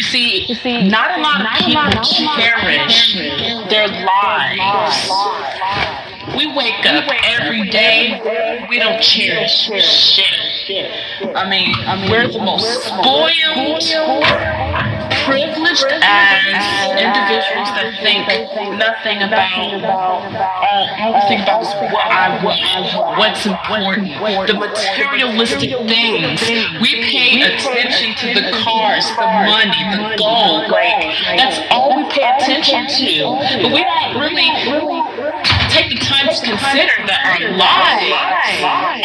You see, you see not a lot of people cherish their lives. We wake up every day, we don't cherish shit. I mean, we're the most spoiled, privileged as individuals that think nothing about uh, all think about what I want, what's important, the materialistic things. We pay attention to the cars, the money, the gold. Like that's all we pay attention to. But we don't really take the time to consider that our lives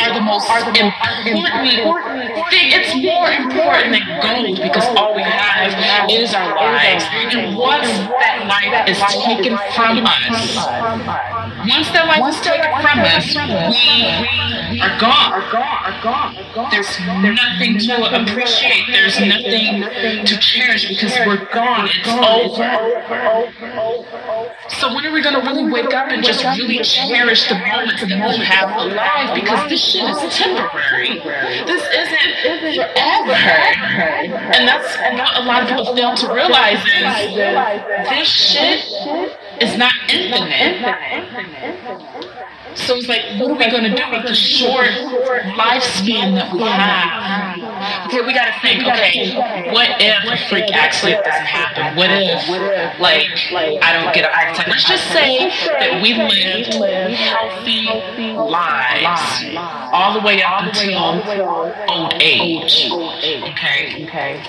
are the most important thing. It's more important than gold because all we have is our lives. And once that life is taken from us, once that life is taken from us, we are gone. There's nothing to appreciate. There's nothing to cherish because we're gone. It's over. So when are we to really wake up and just really cherish the moments that we have alive? Because this shit is temporary. This isn't forever. And that's what a lot of people fail to realize is this shit is not infinite. So it's like, what are we going to do with the short lifespan that we have? Okay, we got to think, okay, what if a freak accident doesn't happen? What if, like, I don't get a heart attack? Let's just say that we lived healthy lives all the way up until old age. Okay? Okay.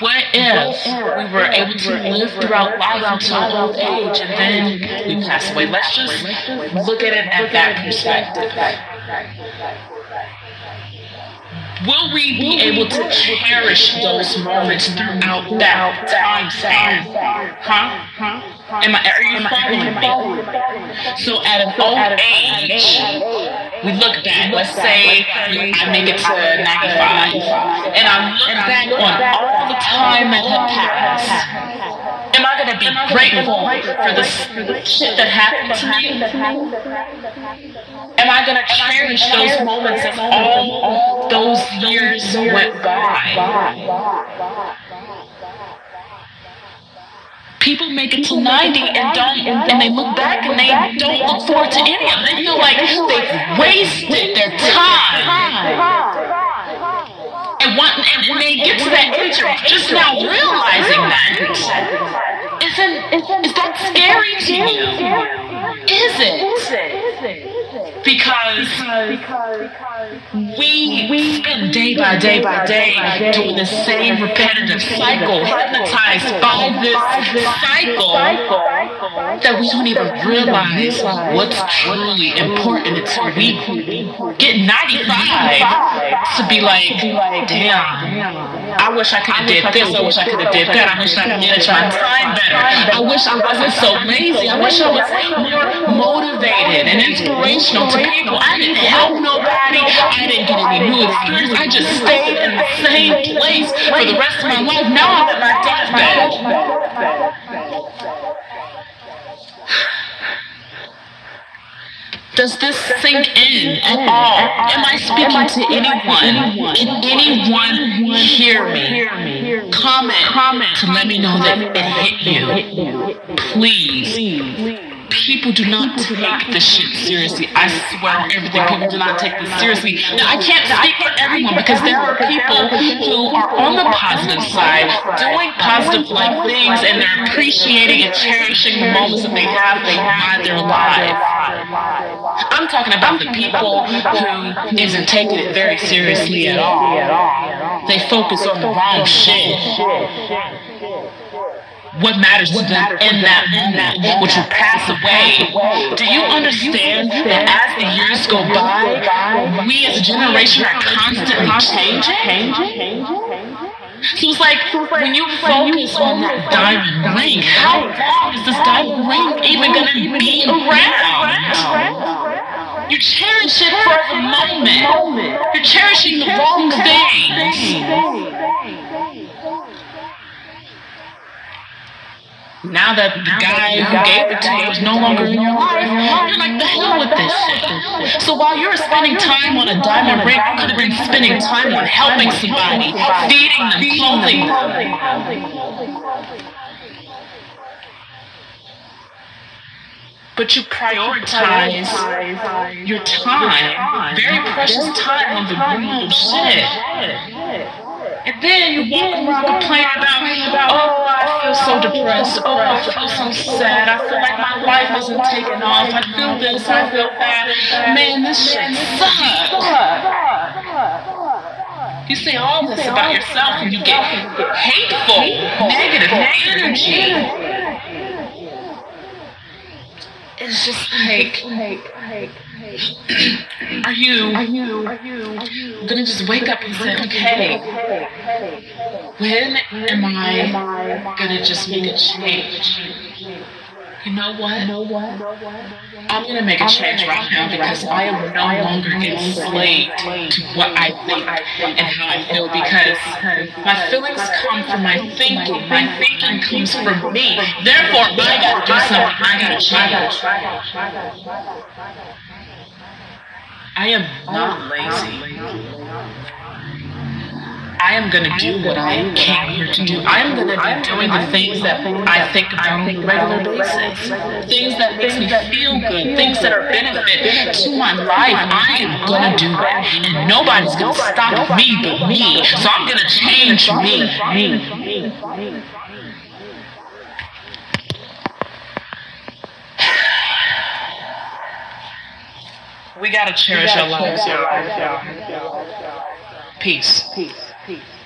What if we were able to live throughout life until old age and then we pass away? Let's just look at it at that perspective. Will we be able to cherish those moments throughout that time span? Huh? Am I, are you following me? So at an old age, we look back, let's say I make it to 95, and I look back on all the time that had passed. Am I going to be grateful for the shit that happened to me? Am I going to cherish those moments as all those years went by? People make it to 90 and don't, and they look back and they don't look forward to any of it. They feel like they've wasted their time. And, one, and when they get to that age of just now realizing that, isn't, is that scary to you? Is it? Because we spend day by day by day doing the same repetitive cycle, hypnotized by this cycle that we don't even realize what's truly important. Until we get 95 to be like, damn. I wish I could have did this. I wish I could have did that. I wish I managed my time better. I wish I wasn't so lazy. I wish I was more motivated and inspirational to people. I didn't help nobody. I didn't get any new experience. I just stayed in the same place for the rest of my life. Now I'm at my deathbed. Does this sink in at all? Am I speaking to anyone? Can anyone hear me? Comment to let me know that it hit you. Please people do not take this shit seriously. I swear everything. People do not take this seriously. Now, I can't speak for everyone because there are people who are on the positive side, doing positive things, and they're appreciating and cherishing the moments that they have by their life. I'm talking about the people who isn't taking it very seriously at all. They focus on the wrong shit. What matters to them in that moment, which will pass away. Do you understand that as the years go by, we as a generation are constantly changing? So it's like when you focus on that diamond ring, how long is this diamond ring even gonna be around? You cherish it for the moment. You're cherishing the wrong things. Now that the guy who gave it to you is no longer in your life, you're like, the hell with this shit. So while you're spending time on a diamond ring, you could have been spending time on helping somebody, feeding them, clothing them. But you prioritize your time, very precious time on the wrong shit. And then you walk around complaining about, oh, I feel so depressed. Oh, I feel so sad. I feel like my life isn't taking off. I feel this, I feel that. Man, this shit sucks. You say all this about yourself and you get hateful, negative energy it's just like, are you, are you, are you gonna just wake up and say, okay, when am I gonna just make a change? You know what? You know what? I'm gonna make a change right now because I am no longer enslaved to what I think and how I feel because my feelings come from my thinking. My thinking comes from me. Therefore, I gotta do something. I gotta change. I am not lazy. I am going to do what I came here to do. I am going to be doing the things that I think about on a regular basis. Things that makes me feel good. Things that are benefit to my life. I am going to do that. And nobody's going to stop me but me. So I'm going to change me. Me. We gotta cherish our lives, y'all. Peace. Peace. Peace.